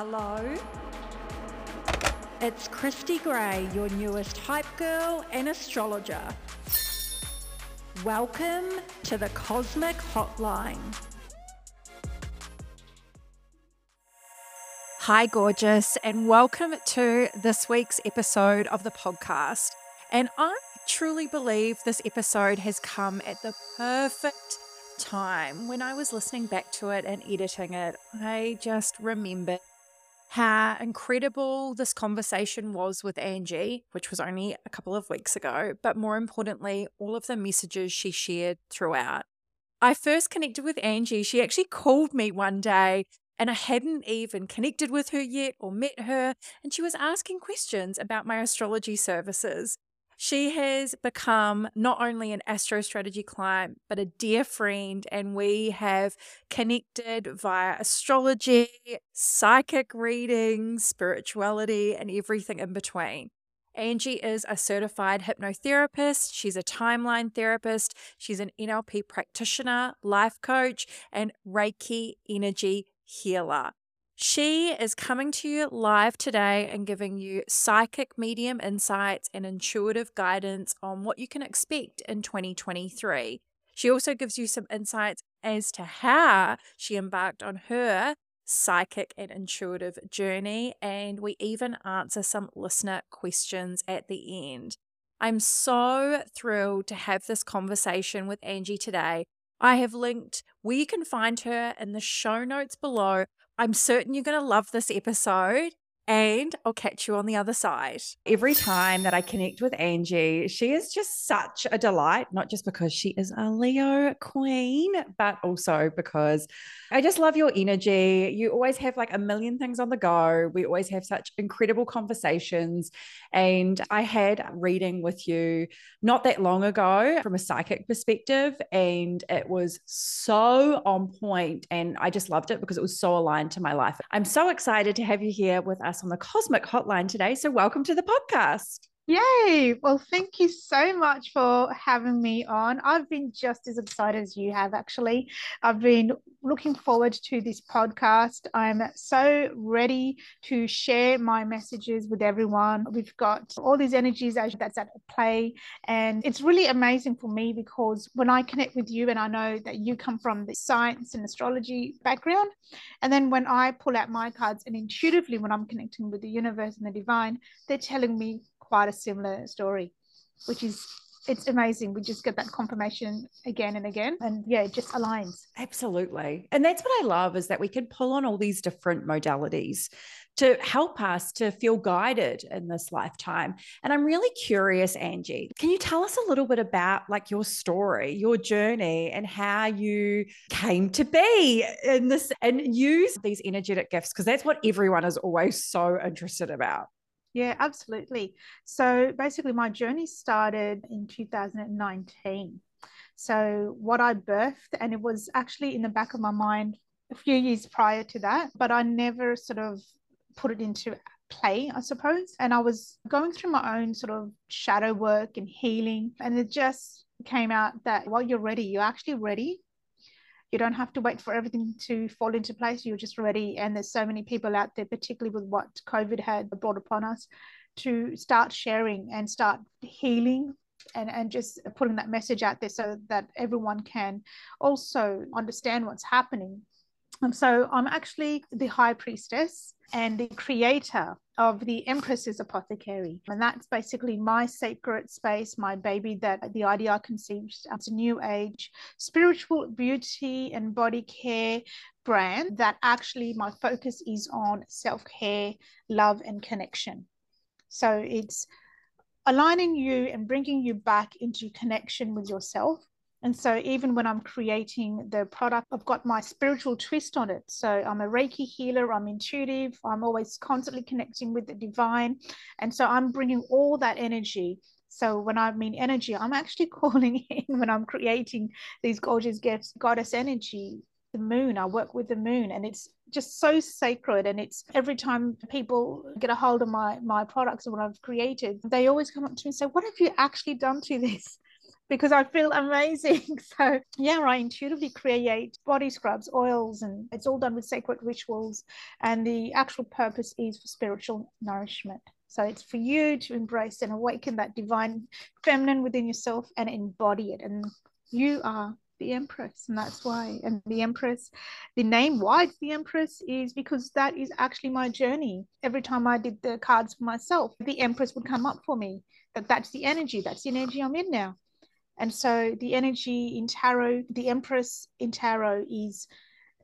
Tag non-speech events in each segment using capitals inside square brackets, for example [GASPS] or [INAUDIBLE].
Hello. It's Christy Gray, your newest hype girl and astrologer. Welcome to the Cosmic Hotline. Hi, gorgeous, and welcome to this week's episode of the podcast. And I truly believe this episode has come at the perfect time. When I was listening back to it and editing it, I just remembered how incredible this conversation was with Angie, which was only a couple of weeks ago, but more importantly, all of the messages she shared throughout. I first connected with Angie. She actually called me one day and I hadn't even connected with her yet or met her, and she was asking questions about my astrology services. She has become not only an astro strategy client, but a dear friend. And we have connected via astrology, psychic readings, spirituality, and everything in between. Angie is a certified hypnotherapist. She's a timeline therapist. She's an NLP practitioner, life coach, and Reiki energy healer. She is coming to you live today and giving you psychic medium insights and intuitive guidance on what you can expect in 2023. She also gives you some insights as to how she embarked on her psychic and intuitive journey, and we even answer some listener questions at the end. I'm so thrilled to have this conversation with Angie today. I have linked where you can find her in the show notes below I'm certain you're going to love this episode and I'll catch you on the other side. Every time that I connect with Angie, she is just such a delight, not just because she is a Leo queen, but also because I just love your energy. You always have like a million things on the go. We always have such incredible conversations. And I had reading with you not that long ago from a psychic perspective, and it was so on point. point, And I just loved it because it was so aligned to my life. I'm so excited to have you here with us on the Cosmic Hotline today. So, welcome to the podcast. Yay! Well, thank you so much for having me on. I've been just as excited as you have, actually. I've been looking forward to this podcast. I'm so ready to share my messages with everyone. We've got all these energies that's at play, and it's really amazing for me because when I connect with you, and I know that you come from the science and astrology background, and then when I pull out my cards and intuitively, when I'm connecting with the universe and the divine, they're telling me quite a similar story, which is it's amazing. We just get that confirmation again and again. And yeah, it just aligns. Absolutely. And that's what I love is that we can pull on all these different modalities to help us to feel guided in this lifetime. And I'm really curious, Angie, can you tell us a little bit about like your story, your journey, and how you came to be in this and use these energetic gifts? Because that's what everyone is always so interested about. Yeah, absolutely. So basically, my journey started in 2019. So, what I birthed, and it was actually in the back of my mind a few years prior to that, but I never sort of put it into play, I suppose. And I was going through my own sort of shadow work and healing, and it just came out that, while you're ready. You're actually ready you don't have to wait for everything to fall into place. You're just ready. And there's so many people out there particularly with what covid had brought upon us to start sharing and start healing and, and just putting that message out there so that everyone can also understand what's happening. And so i'm actually the high priestess and the creator of the Empress's Apothecary. And that's basically my sacred space, my baby that the idea conceived as a new age spiritual beauty and body care brand that actually my focus is on self care, love, and connection. So it's aligning you and bringing you back into connection with yourself and so even when I'm creating the product, I've got my spiritual twist on it. So I'm a Reiki healer, I'm intuitive, I'm always constantly connecting with the divine. And so I'm bringing all that energy. So when I mean energy, I'm actually [LAUGHS] calling in when I'm creating these gorgeous gifts, goddess energy, the moon. I work with the moon and it's just so sacred and it's every time people get a hold of my my products and what I've created, they always come up to me and say, What have you actually done to this? Because I feel amazing. [LAUGHS] So, yeah, I intuitively create body scrubs, oils, and it's all done with sacred rituals. And the actual purpose is for spiritual nourishment. So, it's for you to embrace and awaken that divine feminine within yourself and embody it. And you are the Empress, and that's why. And the Empress, the name why it's the Empress is because that is actually my journey. Every time I did the cards for myself, the Empress would come up for me. That that's the energy. That's the energy I'm in now. And so the energy in tarot, the Empress in tarot is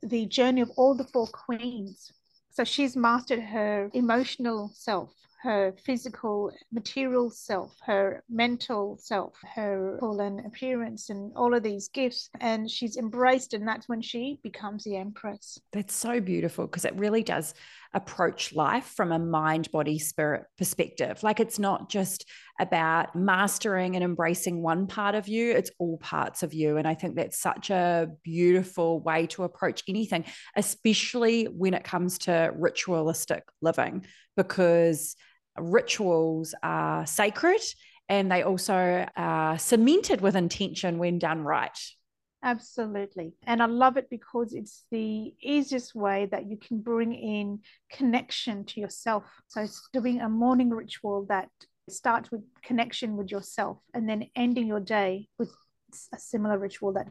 the journey of all the four queens. So she's mastered her emotional self, her physical material self, her mental self, her and appearance, and all of these gifts. And she's embraced, and that's when she becomes the empress. That's so beautiful because it really does approach life from a mind, body, spirit perspective. Like it's not just about mastering and embracing one part of you, it's all parts of you. And I think that's such a beautiful way to approach anything, especially when it comes to ritualistic living, because rituals are sacred and they also are cemented with intention when done right. Absolutely. And I love it because it's the easiest way that you can bring in connection to yourself. So it's doing a morning ritual that starts with connection with yourself and then ending your day with a similar ritual that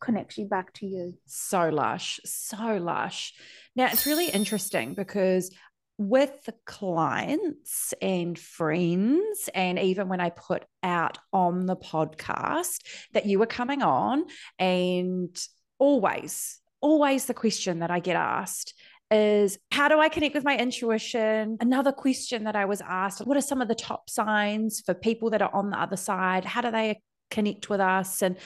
connects you back to you. So lush, so lush. Now it's really interesting because with clients and friends, and even when I put out on the podcast that you were coming on, and always, always the question that I get asked is how do I connect with my intuition? Another question that I was asked what are some of the top signs for people that are on the other side? How do they connect with us? And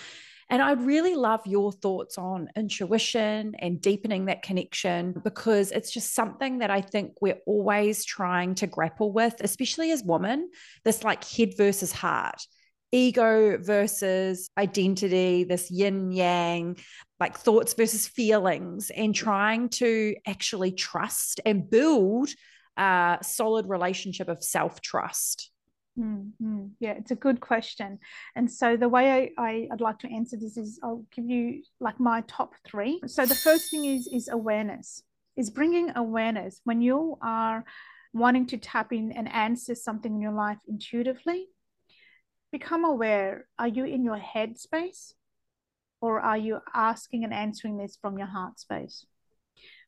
and I'd really love your thoughts on intuition and deepening that connection because it's just something that I think we're always trying to grapple with, especially as women, this like head versus heart. Ego versus identity, this yin yang, like thoughts versus feelings, and trying to actually trust and build a solid relationship of self trust. Mm-hmm. Yeah, it's a good question. And so the way I, I, would like to answer this is I'll give you like my top three. So the first thing is is awareness, is bringing awareness when you are wanting to tap in and answer something in your life intuitively. Become aware. Are you in your head space, or are you asking and answering this from your heart space?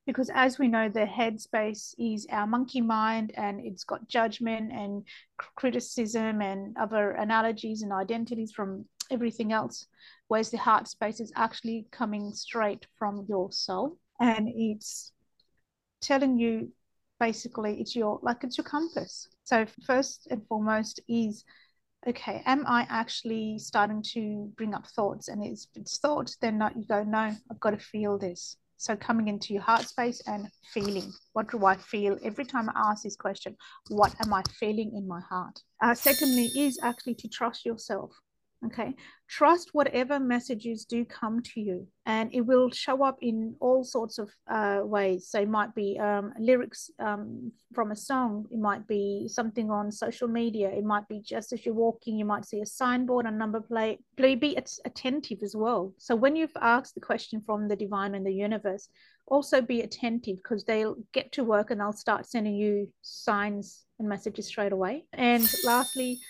because as we know the headspace is our monkey mind and it's got judgment and criticism and other analogies and identities from everything else whereas the heart space is actually coming straight from your soul and it's telling you basically it's your like it's your compass so first and foremost is okay am i actually starting to bring up thoughts and if it's thoughts then not, you go no i've got to feel this so coming into your heart space and feeling. What do I feel every time I ask this question? What am I feeling in my heart? Uh, secondly, is actually to trust yourself. Okay. Trust whatever messages do come to you, and it will show up in all sorts of uh, ways. So it might be um, lyrics um, from a song, it might be something on social media, it might be just as you're walking, you might see a signboard, a number plate. Please be attentive as well. So when you've asked the question from the divine and the universe, also be attentive because they'll get to work and they'll start sending you signs and messages straight away. And lastly,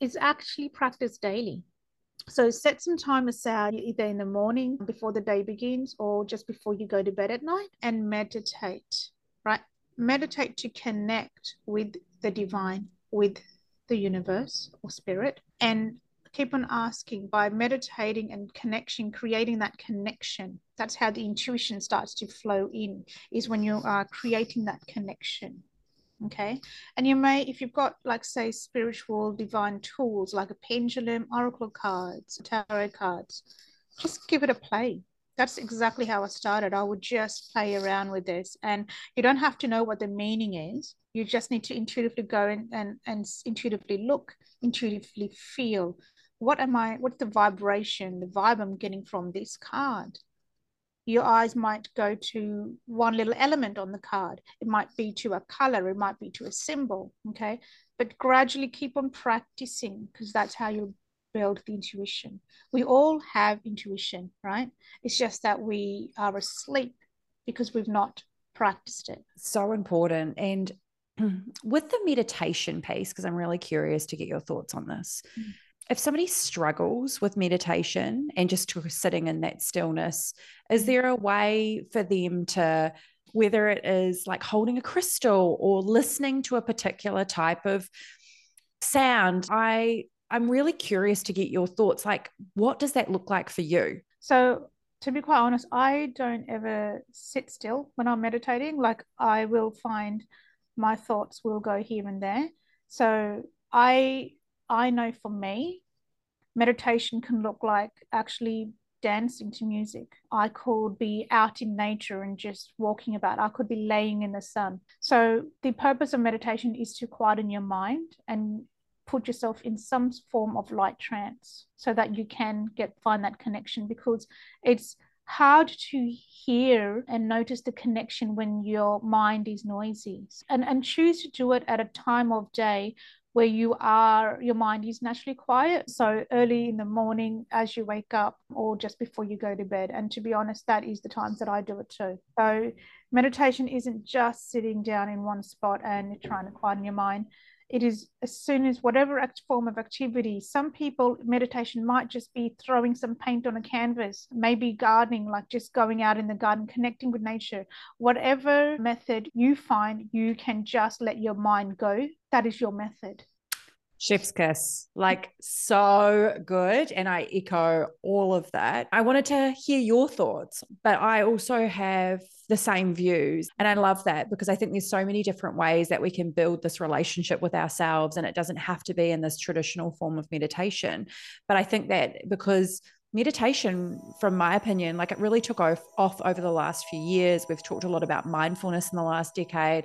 is actually practice daily so set some time aside either in the morning before the day begins or just before you go to bed at night and meditate, right? Meditate to connect with the divine, with the universe or spirit, and keep on asking by meditating and connection, creating that connection. That's how the intuition starts to flow in, is when you are creating that connection okay? And you may if you've got like say spiritual divine tools like a pendulum oracle cards tarot cards just give it a play. That's exactly how i started. I would just play around with this. And you don't have to know what the meaning is. You just need to intuitively go and and, and intuitively look intuitively feel. What am i what's the vibration the vibe i'm getting from this card your eyes might go to one little element on the card. It might be to a color, it might be to a symbol. Okay. But gradually keep on practicing because that's how you build the intuition. We all have intuition, right? It's just that we are asleep because we've not practiced it. So important. And [CLEARS THROAT] with the meditation piece, because I'm really curious to get your thoughts on this. Mm. If somebody struggles with meditation and just sitting in that stillness, is there a way for them to, whether it is like holding a crystal or listening to a particular type of sound? I I'm really curious to get your thoughts. Like, what does that look like for you? So to be quite honest, I don't ever sit still when I'm meditating. Like I will find my thoughts will go here and there. So I I know for me, meditation can look like actually dancing to music. I could be out in nature and just walking about. I could be laying in the sun. So the purpose of meditation is to quieten your mind and put yourself in some form of light trance so that you can get find that connection because it's hard to hear and notice the connection when your mind is noisy and and choose to do it at a time of day where you are your mind is naturally quiet. So early in the morning as you wake up or just before you go to bed. And to be honest that is the times that I do it too. So meditation isn't just sitting down in one spot and trying to quieten your mind it is as soon as whatever act, form of activity some people meditation might just be throwing some paint on a canvas maybe gardening like just going out in the garden connecting with nature. Whatever method you find you can just let your mind go. That is your method Chef's kiss, like so good. And I echo all of that. I wanted to hear your thoughts, but I also have the same views. And I love that because I think there's so many different ways that we can build this relationship with ourselves. And it doesn't have to be in this traditional form of meditation. But I think that because meditation from my opinion like it really took off, off over the last few years we've talked a lot about mindfulness in the last decade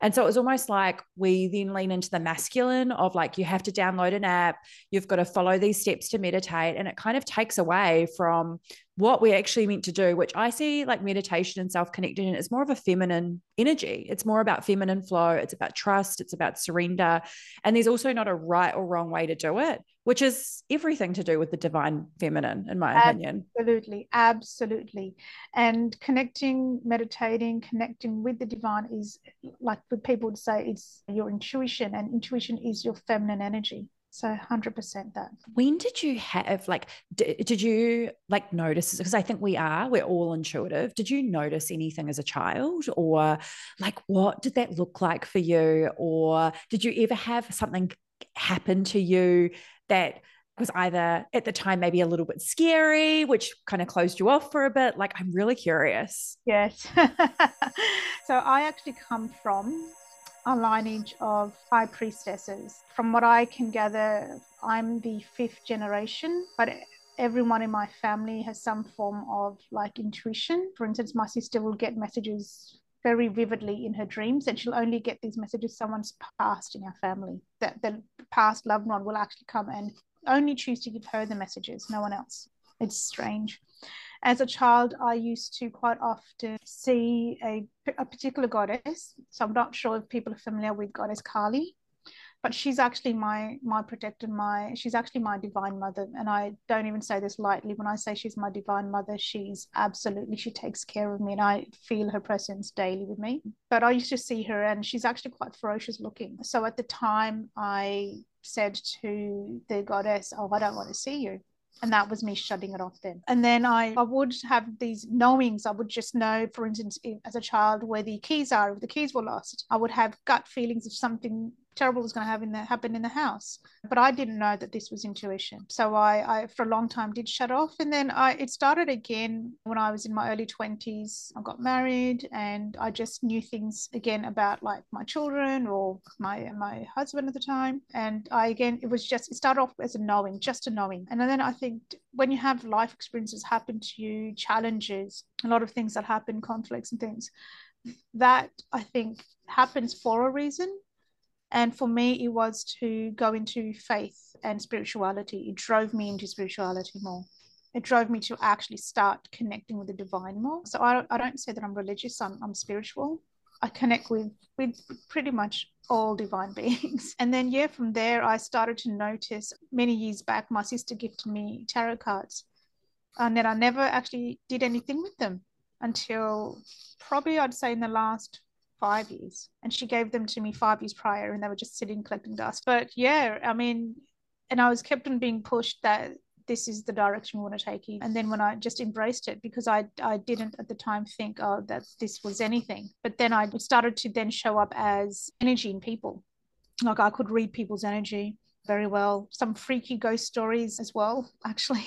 and so it was almost like we then lean into the masculine of like, you have to download an app, you've got to follow these steps to meditate. And it kind of takes away from what we're actually meant to do, which I see like meditation and self connecting is more of a feminine energy. It's more about feminine flow. It's about trust. It's about surrender. And there's also not a right or wrong way to do it, which is everything to do with the divine feminine, in my opinion. Absolutely. Absolutely. And connecting, meditating, connecting with the divine is like what people would say, it's your intuition, and intuition is your feminine energy. So 100% that. When did you have, like, d- did you like notice? Because I think we are, we're all intuitive. Did you notice anything as a child? Or like, what did that look like for you? Or did you ever have something happen to you that was either at the time maybe a little bit scary, which kind of closed you off for a bit? Like, I'm really curious. Yes. [LAUGHS] so I actually come from a lineage of high priestesses. From what I can gather, I'm the fifth generation, but everyone in my family has some form of like intuition. For instance, my sister will get messages very vividly in her dreams, and she'll only get these messages someone's passed in our family. That the past loved one will actually come and only choose to give her the messages, no one else. It's strange. As a child, I used to quite often see a, a particular goddess. So I'm not sure if people are familiar with goddess Kali, but she's actually my my protector, my she's actually my divine mother. And I don't even say this lightly. When I say she's my divine mother, she's absolutely she takes care of me and I feel her presence daily with me. But I used to see her and she's actually quite ferocious looking. So at the time I said to the goddess, Oh, I don't want to see you and that was me shutting it off then. And then I, I would have these knowings. I would just know for instance as a child where the keys are if the keys were lost i would have gut feelings of something terrible was going to have in the, happen in the house. But I didn't know that this was intuition. So I, I, for a long time, did shut off. And then I, it started again when I was in my early 20s. I got married and I just knew things again about like my children or my, my husband at the time. And I, again, it was just, it started off as a knowing, just a knowing. And then I think when you have life experiences happen to you, challenges, a lot of things that happen, conflicts and things, that I think happens for a reason and for me, it was to go into faith and spirituality. It drove me into spirituality more. It drove me to actually start connecting with the divine more. So I, I don't say that I'm religious, I'm, I'm spiritual. I connect with with pretty much all divine [LAUGHS] beings. And then yeah, from there I started to notice many years back my sister gifted me tarot cards. And then I never actually did anything with them until probably I'd say in the last five years. And she gave them to me five years prior and they were just sitting collecting dust. But yeah, I mean, and I was kept on being pushed that this is the direction we want to take you. And then when I just embraced it, because I I didn't at the time think, oh, that this was anything. But then I started to then show up as energy in people. Like I could read people's energy very well. Some freaky ghost stories as well, [LAUGHS] actually,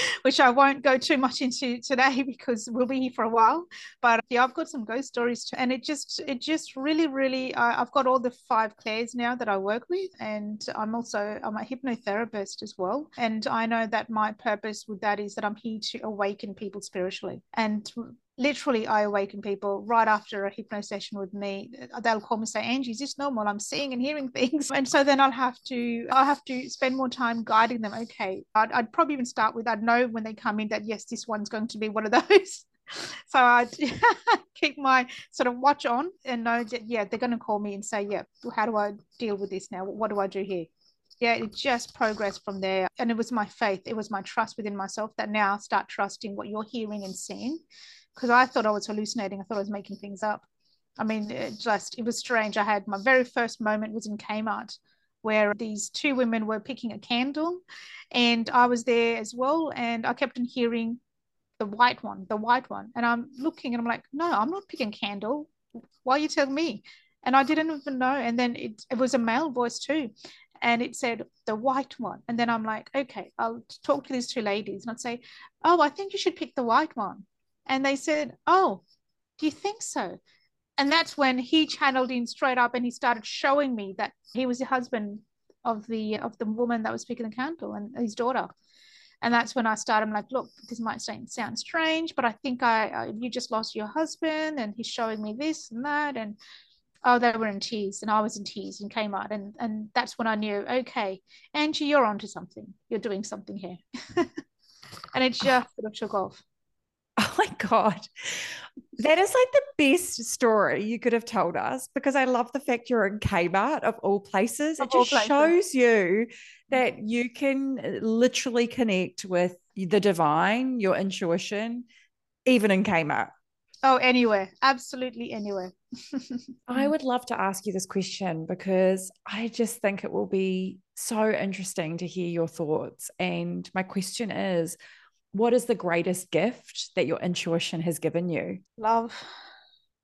[LAUGHS] which I won't go too much into today [LAUGHS] because we'll be here for a while. But yeah, I've got some ghost stories too, and it just it just really really uh, I've got all the five clairs now that I work with, and I'm also I'm a hypnotherapist as well, and I know that my purpose with that is that I'm here to awaken people spiritually and literally I awaken people right after a hypno session with me. They'll call me and say, Angie, is this normal? I'm seeing and hearing things. [LAUGHS] And so then I'll have to I'll have to spend more time guiding them. Okay. I'd, I'd probably even start with I'd know when they come in that yes, this one's going to be one of [LAUGHS] those. so I [LAUGHS] keep my sort of watch on and know that yeah, they're going to call me and say, yeah, how do I deal with this now? What do I do here? Yeah, it just progressed from there. And it was my faith, it was my trust within myself that now I start trusting what you're hearing and seeing because I thought I was hallucinating. I thought I was making things up. I mean, it just it was strange. I had my very first moment was in Kmart where these two women were picking a candle and I was there as well and I kept on hearing the white one, the white one. And I'm looking and I'm like, no, I'm not picking candle. Why are you telling me? And I didn't even know. And then it, it was a male voice too. And it said the white one. And then I'm like, okay, I'll talk to these two ladies and I'd say, oh, I think you should pick the white one. And they said, Oh, do you think so? And that's when he channeled in straight up and he started showing me that he was the husband of the of the woman that was picking the candle and his daughter. And that's when I started. I'm like, look, this might sound strange, but I think I, I you just lost your husband, and he's showing me this and that, and oh, they were in tears, and I was in tears, and came out, and and that's when I knew, okay, Angie, you're onto something. You're doing something here, [LAUGHS] and it [LAUGHS] just sort of took off. Oh my God. That is like the best story you could have told us because I love the fact you're in Kmart of all places. Of it just places. shows you that you can uh, literally connect with the divine, your intuition, even in Kmart. Oh, anywhere. Absolutely anywhere. I mm. would love to ask you this question because I just think it will be so interesting to hear your thoughts. And my question is what is the greatest gift that your intuition has given you? Love.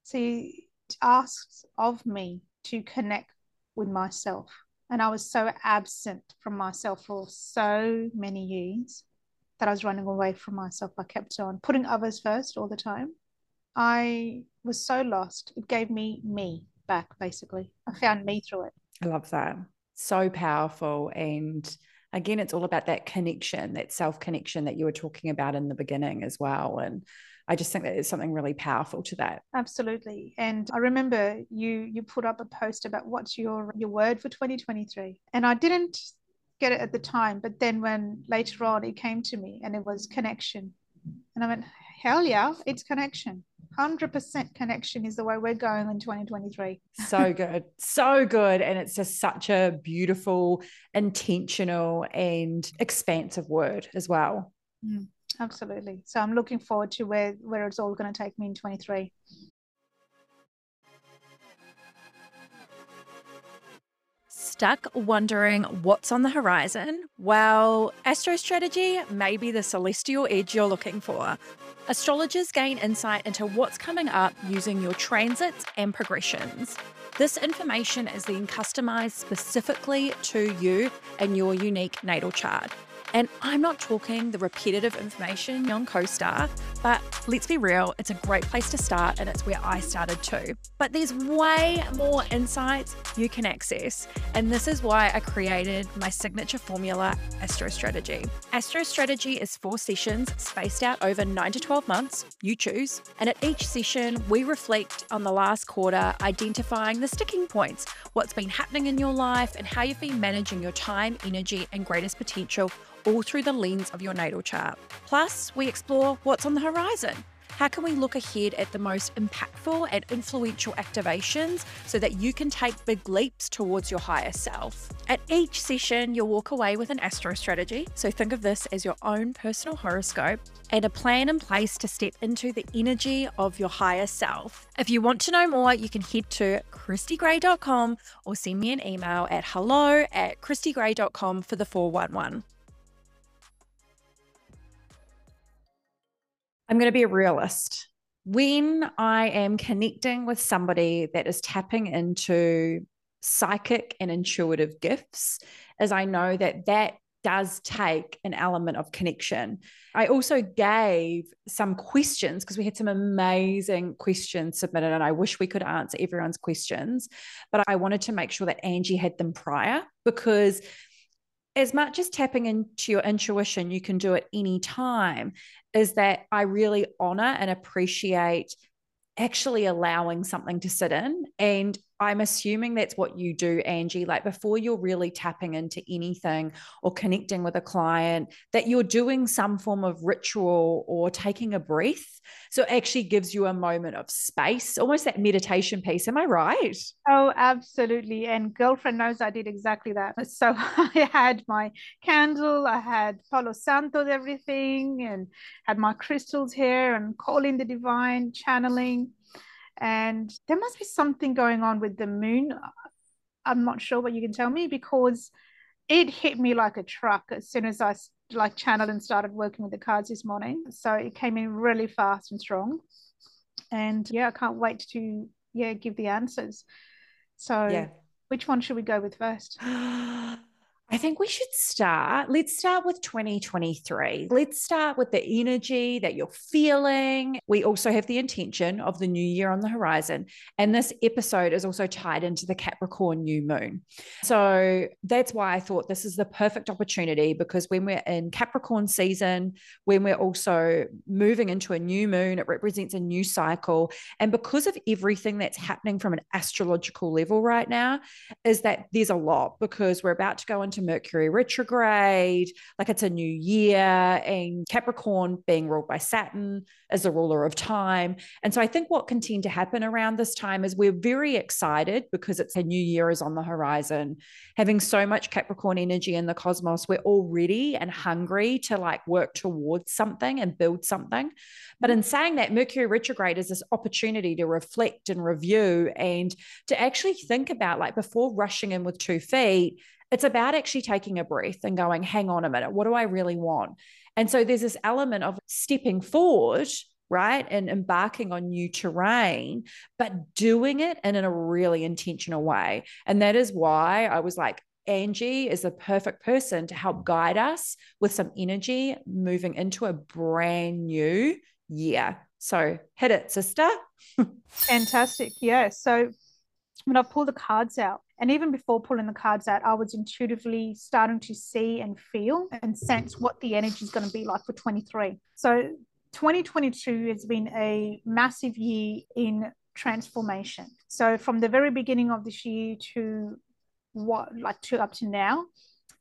See, asked of me to connect with myself. And I was so absent from myself for so many years that I was running away from myself. I kept on putting others first all the time. I was so lost. It gave me me back, basically. I found me through it. I love that. So powerful. And again, it's all about that connection, that self connection that you were talking about in the beginning as well. And I just think that there's something really powerful to that. Absolutely. And I remember you you put up a post about what's your your word for 2023. And I didn't get it at the time, but then when later on it came to me and it was connection. And I went, hell yeah, it's connection. 100% connection is the way we're going in 2023. so [LAUGHS] good. So good. And it's just such a beautiful, intentional, and expansive word as well. Mm, absolutely. So I'm looking forward to where, where it's all going to take me in 23. Stuck wondering what's on the horizon? Well, Astro Strategy may be the celestial edge you're looking for. Astrologers gain insight into what's coming up using your transits and progressions. This information is then customized specifically to you and your unique natal chart. And I'm not talking the repetitive information on CoStar, but let's be real, it's a great place to start and it's where I started too. But there's way more insights you can access. And this is why I created my signature formula, Astro Strategy. Astro Strategy is four sessions spaced out over nine to 12 months, you choose. And at each session, we reflect on the last quarter, identifying the sticking points, what's been happening in your life, and how you've been managing your time, energy, and greatest potential all through the lens of your natal chart. Plus, we explore what's on the horizon. How can we look ahead at the most impactful and influential activations so that you can take big leaps towards your higher self. At each session, you'll walk away with an astro strategy. So think of this as your own personal horoscope and a plan in place to step into the energy of your higher self. If you want to know more, you can head to christygray.com or send me an email at hello at christygray.com for the 411. I'm going to be a realist. When I am connecting with somebody that is tapping into psychic and intuitive gifts, as I know that that does take an element of connection. I also gave some questions because we had some amazing questions submitted, and I wish we could answer everyone's questions. But I wanted to make sure that Angie had them prior because as much as tapping into your intuition, you can do it any time, is that I really honor and appreciate actually allowing something to sit in. And I'm assuming that's what you do, Angie. Like before you're really tapping into anything or connecting with a client, that you're doing some form of ritual or taking a breath. So it actually gives you a moment of space, almost that meditation piece. Am I right? Oh, absolutely. And girlfriend knows I did exactly that. [LAUGHS] So I had my candle, I had Palo Santo, everything, and had my crystals here and calling the divine, channeling and there must be something going on with the moon. I'm not sure what you can tell me because it hit me like a truck as soon as I like channeled and started working with the cards this morning. So it came in really fast and strong. And yeah, I can't wait to yeah give the answers. So yeah. which one should we go with first? [GASPS] [GASPS] I think we should start. Let's start with 2023. Let's start with the energy that you're feeling. We also have the intention of the new year on the horizon. And this episode is also tied into the Capricorn new moon. So that's why I thought this is the perfect opportunity because when we're in Capricorn season, when we're also moving into a new moon, it represents a new cycle. And because of everything that's happening from an astrological level right now, is that there's a lot because we're about to go into Mercury retrograde, like it's a new year, and Capricorn being ruled by Saturn as the ruler of time. And so I think what can tend to happen around this time is we're very excited because it's a new year is on the horizon. Having so much Capricorn energy in the cosmos, we're all ready and hungry to like work towards something and build something. But in saying that, Mercury retrograde is this opportunity to reflect and review and to actually think about like before rushing in with two feet it's about actually taking a breath and going, hang on a minute, what do I really want? And so there's this element of stepping forward, right? And embarking on new terrain, but doing it and in a really intentional way. And that is why I was like, Angie is the perfect person to help guide us with some energy moving into a brand new year. So hit it, sister. [LAUGHS] Fantastic. Yeah. So when I pull the cards out, and even before pulling the cards out, I was intuitively starting to see and feel and sense what the energy is going to be like for 23. So 2022 has been a massive year in transformation. So from the very beginning of this year to what like to up to now,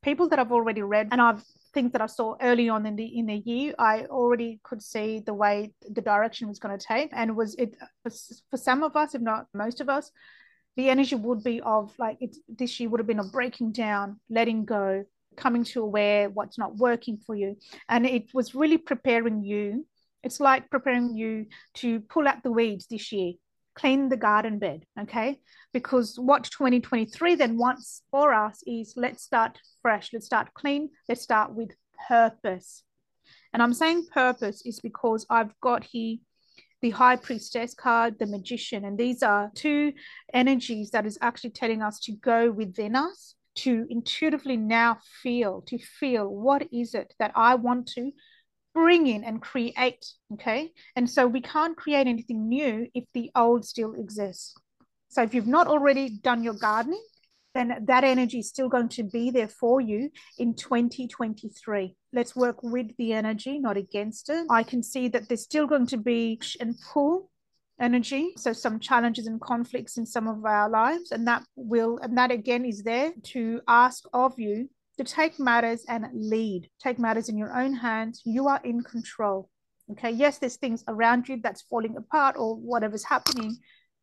people that I've already read and I've things that I saw early on in the in the year, I already could see the way the direction was going to take, and was it for some of us, if not most of us, the energy would be of like this year would have been of breaking down letting go coming to aware what's not working for you. And it was really preparing you it's like preparing you to pull out the weeds this year clean the garden bed okay? Because what 2023 then wants for us is let's start fresh let's start clean let's start with purpose. And i'm saying purpose is because i've got here the high priestess card, the magician. And these are two energies that is actually telling us to go within us, to intuitively now feel, to feel what is it that I want to bring in and create. Okay. And so we can't create anything new if the old still exists. So if you've not already done your gardening, then that energy is still going to be there for you in 2023. Let's work with the energy, not against it. I can see that there's still going to be and pull energy so some challenges and conflicts in some of our lives and that will and that again is there to ask of you to take matters and lead take matters in your own hands you are in control Okay, yes, there's things around you that's falling apart or whatever's happening,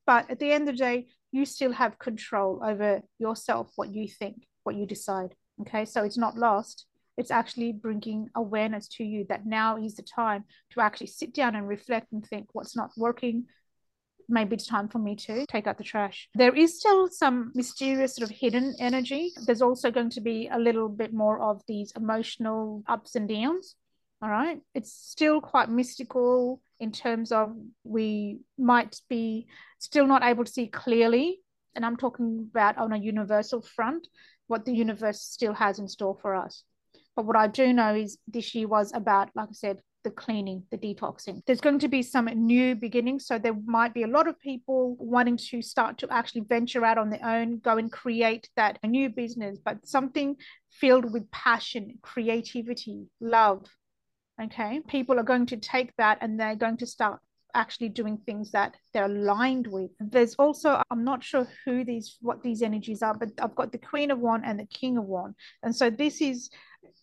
but at the end of the day, you still have control over yourself, what you think, what you decide. Okay, so it's not lost. It's actually bringing awareness to you that now is the time to actually sit down and reflect and think what's not working, maybe it's time for me to take out the trash. There is still some mysterious sort of hidden energy. There's also going to be a little bit more of these emotional ups and downs. All right. It's still quite mystical in terms of we might be still not able to see clearly. And I'm talking about on a universal front, what the universe still has in store for us. But what I do know is this year was about, like I said, the cleaning, the detoxing. There's going to be some new beginnings. So there might be a lot of people wanting to start to actually venture out on their own, go and create that new business, but something filled with passion, creativity, love. Okay. People are going to take that and they're going to start actually doing things that they're aligned with. There's also, I'm not sure who these, what these energies are, but I've got the Queen of Wands and the King of Wands. And so this is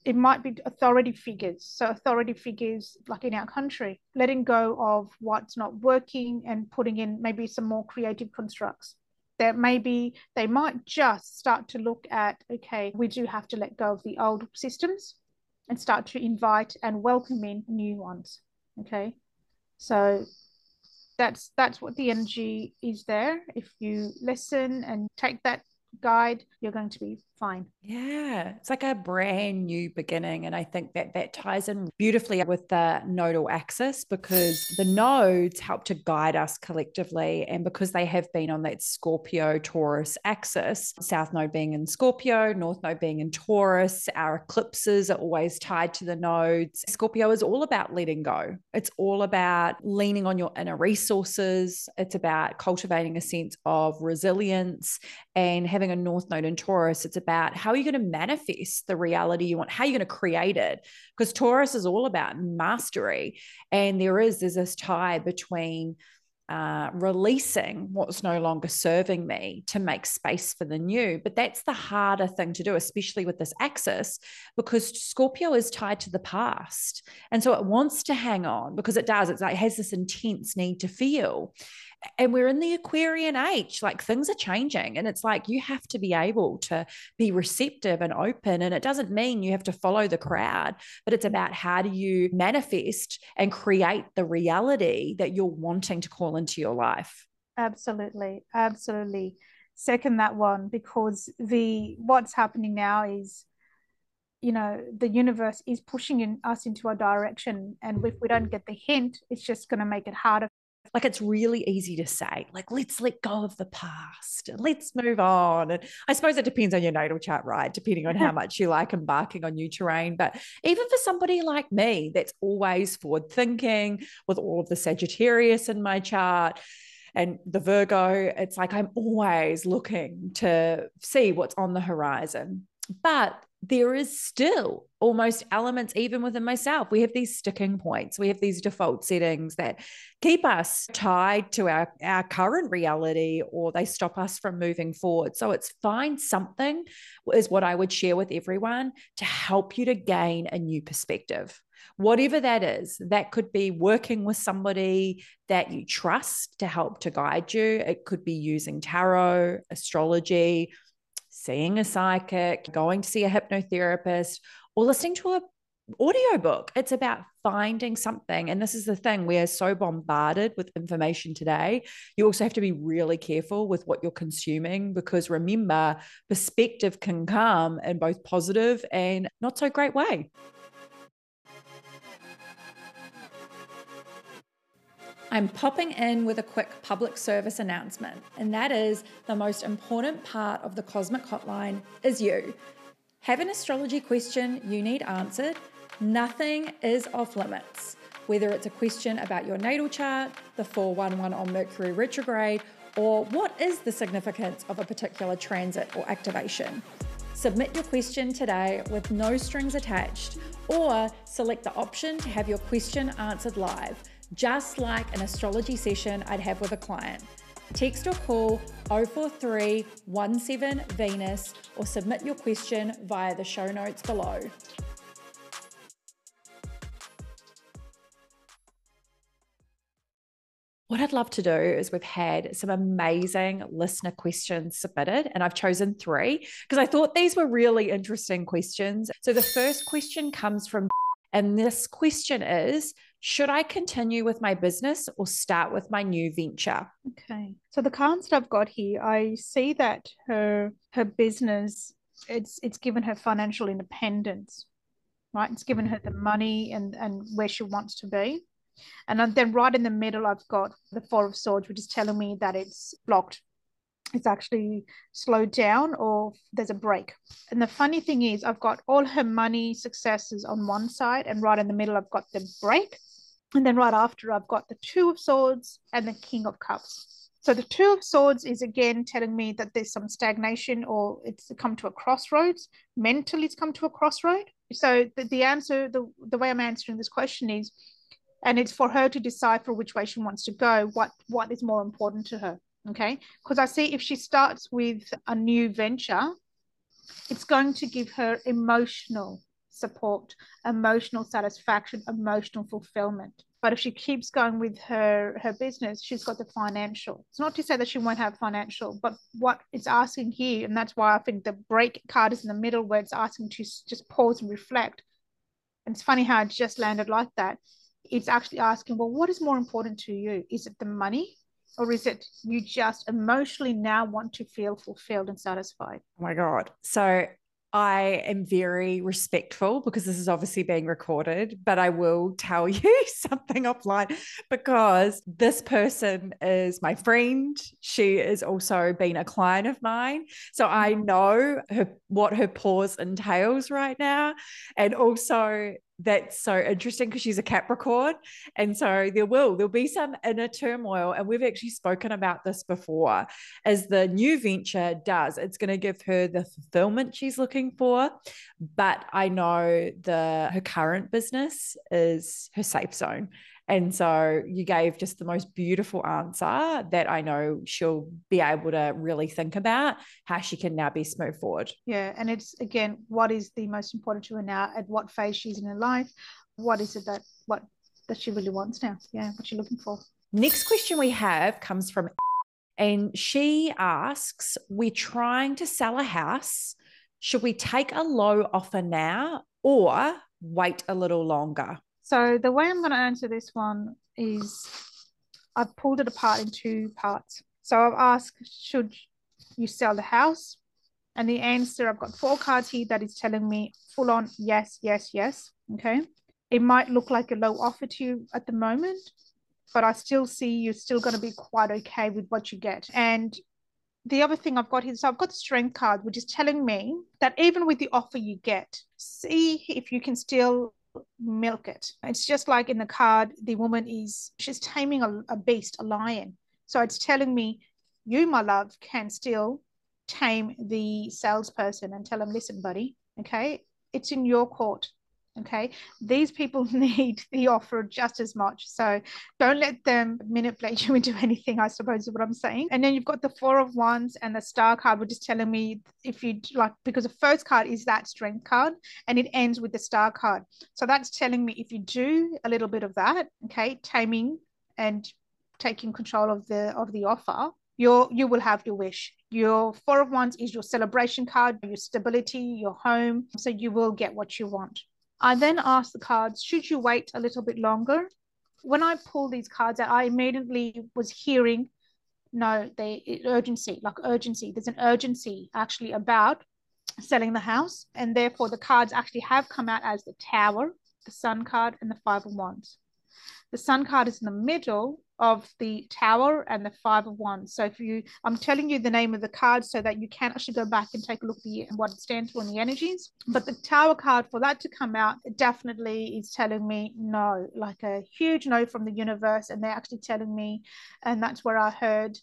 it might be authority figures. So authority figures like in our country, letting go of what's not working and putting in maybe some more creative constructs. That maybe they might just start to look at, okay, we do have to let go of the old systems and start to invite and welcome in new ones. Okay. So that's that's what the energy is there. If you listen and take that guide, you're going to be fine. Yeah, it's like a brand new beginning. And I think that that ties in beautifully with the nodal axis because the nodes help to guide us collectively. And because they have been on that Scorpio Taurus axis, South node being in Scorpio, North node being in Taurus, our eclipses are always tied to the nodes. Scorpio is all about letting go, it's all about leaning on your inner resources, it's about cultivating a sense of resilience and having a North node in Taurus. It's about how are you going to manifest the reality you want? How are you going to create it? Because Taurus is all about mastery. And there is, there's this tie between uh, releasing what's no longer serving me to make space for the new. But that's the harder thing to do, especially with this axis, because Scorpio is tied to the past. And so it wants to hang on because it does. It's like, it has this intense need to feel and we're in the Aquarian age, like things are changing. And it's like you have to be able to be receptive and open. And it doesn't mean you have to follow the crowd, but it's about how do you manifest and create the reality that you're wanting to call into your life. Absolutely. Absolutely. Second that one, because the what's happening now is you know the universe is pushing in us into a direction and if we don't get the hint it's just going to make it harder like it's really easy to say, like, let's let go of the past and let's move on. And I suppose it depends on your natal chart, right? Depending on how [LAUGHS] much you like embarking on new terrain. But even for somebody like me, that's always forward thinking with all of the Sagittarius in my chart and the Virgo, it's like I'm always looking to see what's on the horizon. But there is still almost elements, even within myself. We have these sticking points, we have these default settings that keep us tied to our, our current reality or they stop us from moving forward. So it's find something, is what I would share with everyone to help you to gain a new perspective. Whatever that is, that could be working with somebody that you trust to help to guide you. It could be using tarot, astrology, seeing a psychic, going to see a hypnotherapist, or listening to a audiobook. It's about finding something. And this is the thing, we are so bombarded with information today. You also have to be really careful with what you're consuming because remember, perspective can come in both positive and not so great way. I'm popping in with a quick public service announcement, and that is the most important part of the Cosmic Hotline is you. Have an astrology question you need answered? Nothing is off limits. Whether it's a question about your natal chart, the 411 on Mercury retrograde, or what is the significance of a particular transit or activation. Submit your question today with no strings attached, or select the option to have your question answered live just like an astrology session I'd have with a client. Text or call 043 17 Venus or submit your question via the show notes below. what I'd love to do is we've had some amazing listener questions submitted, and I've chosen three because I thought these were really interesting questions. So the first question comes from, and this question is Should I continue with my business or start with my new venture? Okay. So the cards that I've got here, I see that her her business it's it's given her financial independence, right? It's given her the mm-hmm. money and and where she wants to be and then right in the middle, I've got the Four of Swords, which is telling me that it's blocked. It's actually slowed down or there's a break. And the funny thing is, I've got all her money successes on one side, and right in the middle, I've got the break. And then right after, I've got the Two of Swords and the King of Cups. So the Two of Swords is again telling me that there's some stagnation or it's come to a crossroads. Mentally, it's come to a crossroad. So the, the answer, the, the way I'm answering this question is and it's for her to decipher which way she wants to go what what is more important to her okay because i see if she starts with a new venture it's going to give her emotional support emotional satisfaction emotional fulfillment but if she keeps going with her her business she's got the financial it's not to say that she won't have financial but what it's asking here and that's why i think the break card is in the middle where it's asking to just pause and reflect and it's funny how it just landed like that it's actually asking, well, what is more important to you? Is it the money or is it you just emotionally now want to feel fulfilled and satisfied? Oh my God. So I am very respectful because this is obviously being recorded, but I will tell [LAUGHS] you something offline because this person is my friend. She has also been a client of mine. So I mm-hmm. know her, what her pause entails right now. And also, that's so interesting because she's a Capricorn. And so there will, there'll be some inner turmoil. And we've actually spoken about this before. As the new venture does, it's going to give her the fulfillment she's looking for. But I know the her current business is her safe zone. And so you gave just the most beautiful answer that I know she'll be able to really think about how she can now be smooth forward. Yeah. And it's again, what is the most important to her now? At what phase she's in her life? What is it that what that she really wants now? Yeah, what she's looking for. Next question we have comes from [LAUGHS] and she asks, We're trying to sell a house. Should we take a low offer now or wait a little longer? So the way I'm going to answer this one is I've pulled it apart in two parts. So I've asked, should you sell the house? And the answer, I've got four cards here that is telling me full on yes, yes, yes. Okay. It might look like a low offer to you at the moment, but I still see you're still going to be quite okay with what you get. And the other thing I've got here, so I've got the strength card, which is telling me that even with the offer you get, see if you can still milk it. It's just like in the card, the woman is, she's taming a, a beast, a lion. So it's telling me, you, my love, can still tame the salesperson and tell him, listen, buddy, okay, it's in your court. Okay, these people [LAUGHS] need the offer just as much. So don't let them manipulate you [LAUGHS] into anything, I suppose is what I'm saying. And then you've got the Four of Wands and the Star card, which is telling me if you like, because the first card is that Strength card and it ends with the Star card. So that's telling me if you do a little bit of that, okay, taming and taking control of the of the offer, you you will have your wish. Your Four of Wands is your celebration card, your stability, your home. So you will get what you want. I then asked the cards, should you wait a little bit longer? When I pulled these cards out, I immediately was hearing, no, they urgency, like urgency. There's an urgency actually about selling the house. And therefore the cards actually have come out as the tower, the sun card, and the five of wands. The sun card is in the middle of the tower and the five of wands. So if you, I'm telling you the name of the card so that you can actually go back and take a look at what it stands for in the energies. But the tower card, for that to come out, definitely is telling me no, like a huge no from the universe. And they're actually telling me, and that's where I heard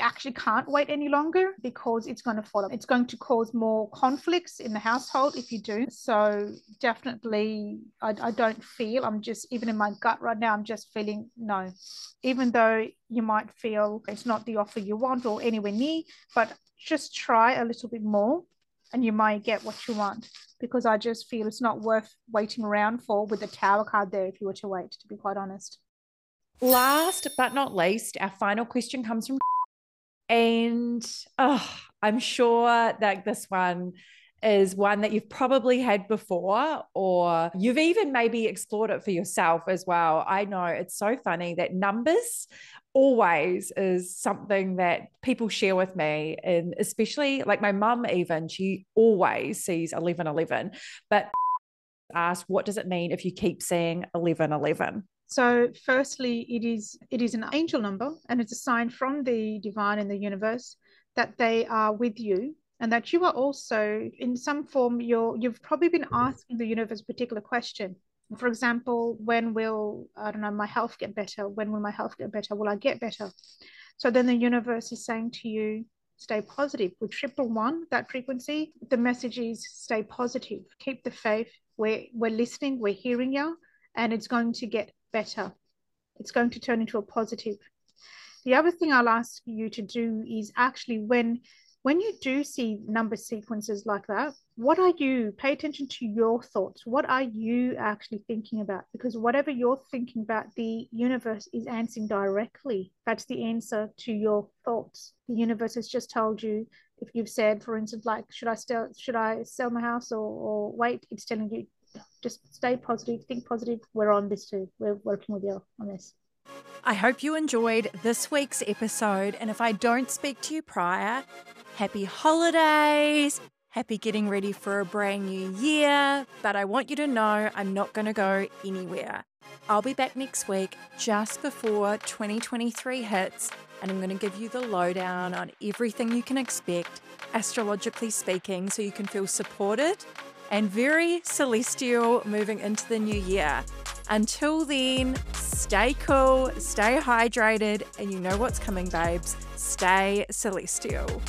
actually can't wait any longer because it's going to follow. It's going to cause more conflicts in the household if you do. So definitely, I, I don't feel, I'm just, even in my gut right now, I'm just feeling no. Even though you might feel it's not the offer you want or anywhere near, but just try a little bit more and you might get what you want because I just feel it's not worth waiting around for with the tower card there if you were to wait, to be quite honest. last but not least, our final question comes from, and oh, I'm sure that this one is one that you've probably had before, or you've even maybe explored it for yourself as well. I know it's so funny that numbers always is something that people share with me and especially like my mum even she always sees 1111 but ask what does it mean if you keep seeing 1111 so firstly it is it is an angel number and it's a sign from the divine in the universe that they are with you and that you are also in some form you're you've probably been asking the universe a particular question. For example when will i don't know my health get better? When will my health get better? Will i get better? So then the universe is saying to you stay positive. With triple one that frequency the message is stay positive. Keep the faith. We're, we're listening. We're hearing you and it's going to get better it's going to turn into a positive the other thing i'll ask you to do is actually when when you do see number sequences like that, what are you, pay attention to your thoughts. What are you actually thinking about? Because whatever you're thinking about, the universe is answering directly. That's the answer to your thoughts. The universe has just told you if you've said, for instance, like, should I sell, should I sell my house or, or wait? It's telling you, just stay positive, think positive. We're on this too. We're working with you on this. I hope you enjoyed this week's episode. And if I don't speak to you prior, happy holidays, happy getting ready for a brand new year. But I want you to know I'm not going to go anywhere. I'll be back next week just before 2023 hits, and I'm going to give you the lowdown on everything you can expect, astrologically speaking, so you can feel supported and very celestial moving into the new year. Until then, stay cool, stay hydrated, and you know what's coming, babes. Stay celestial.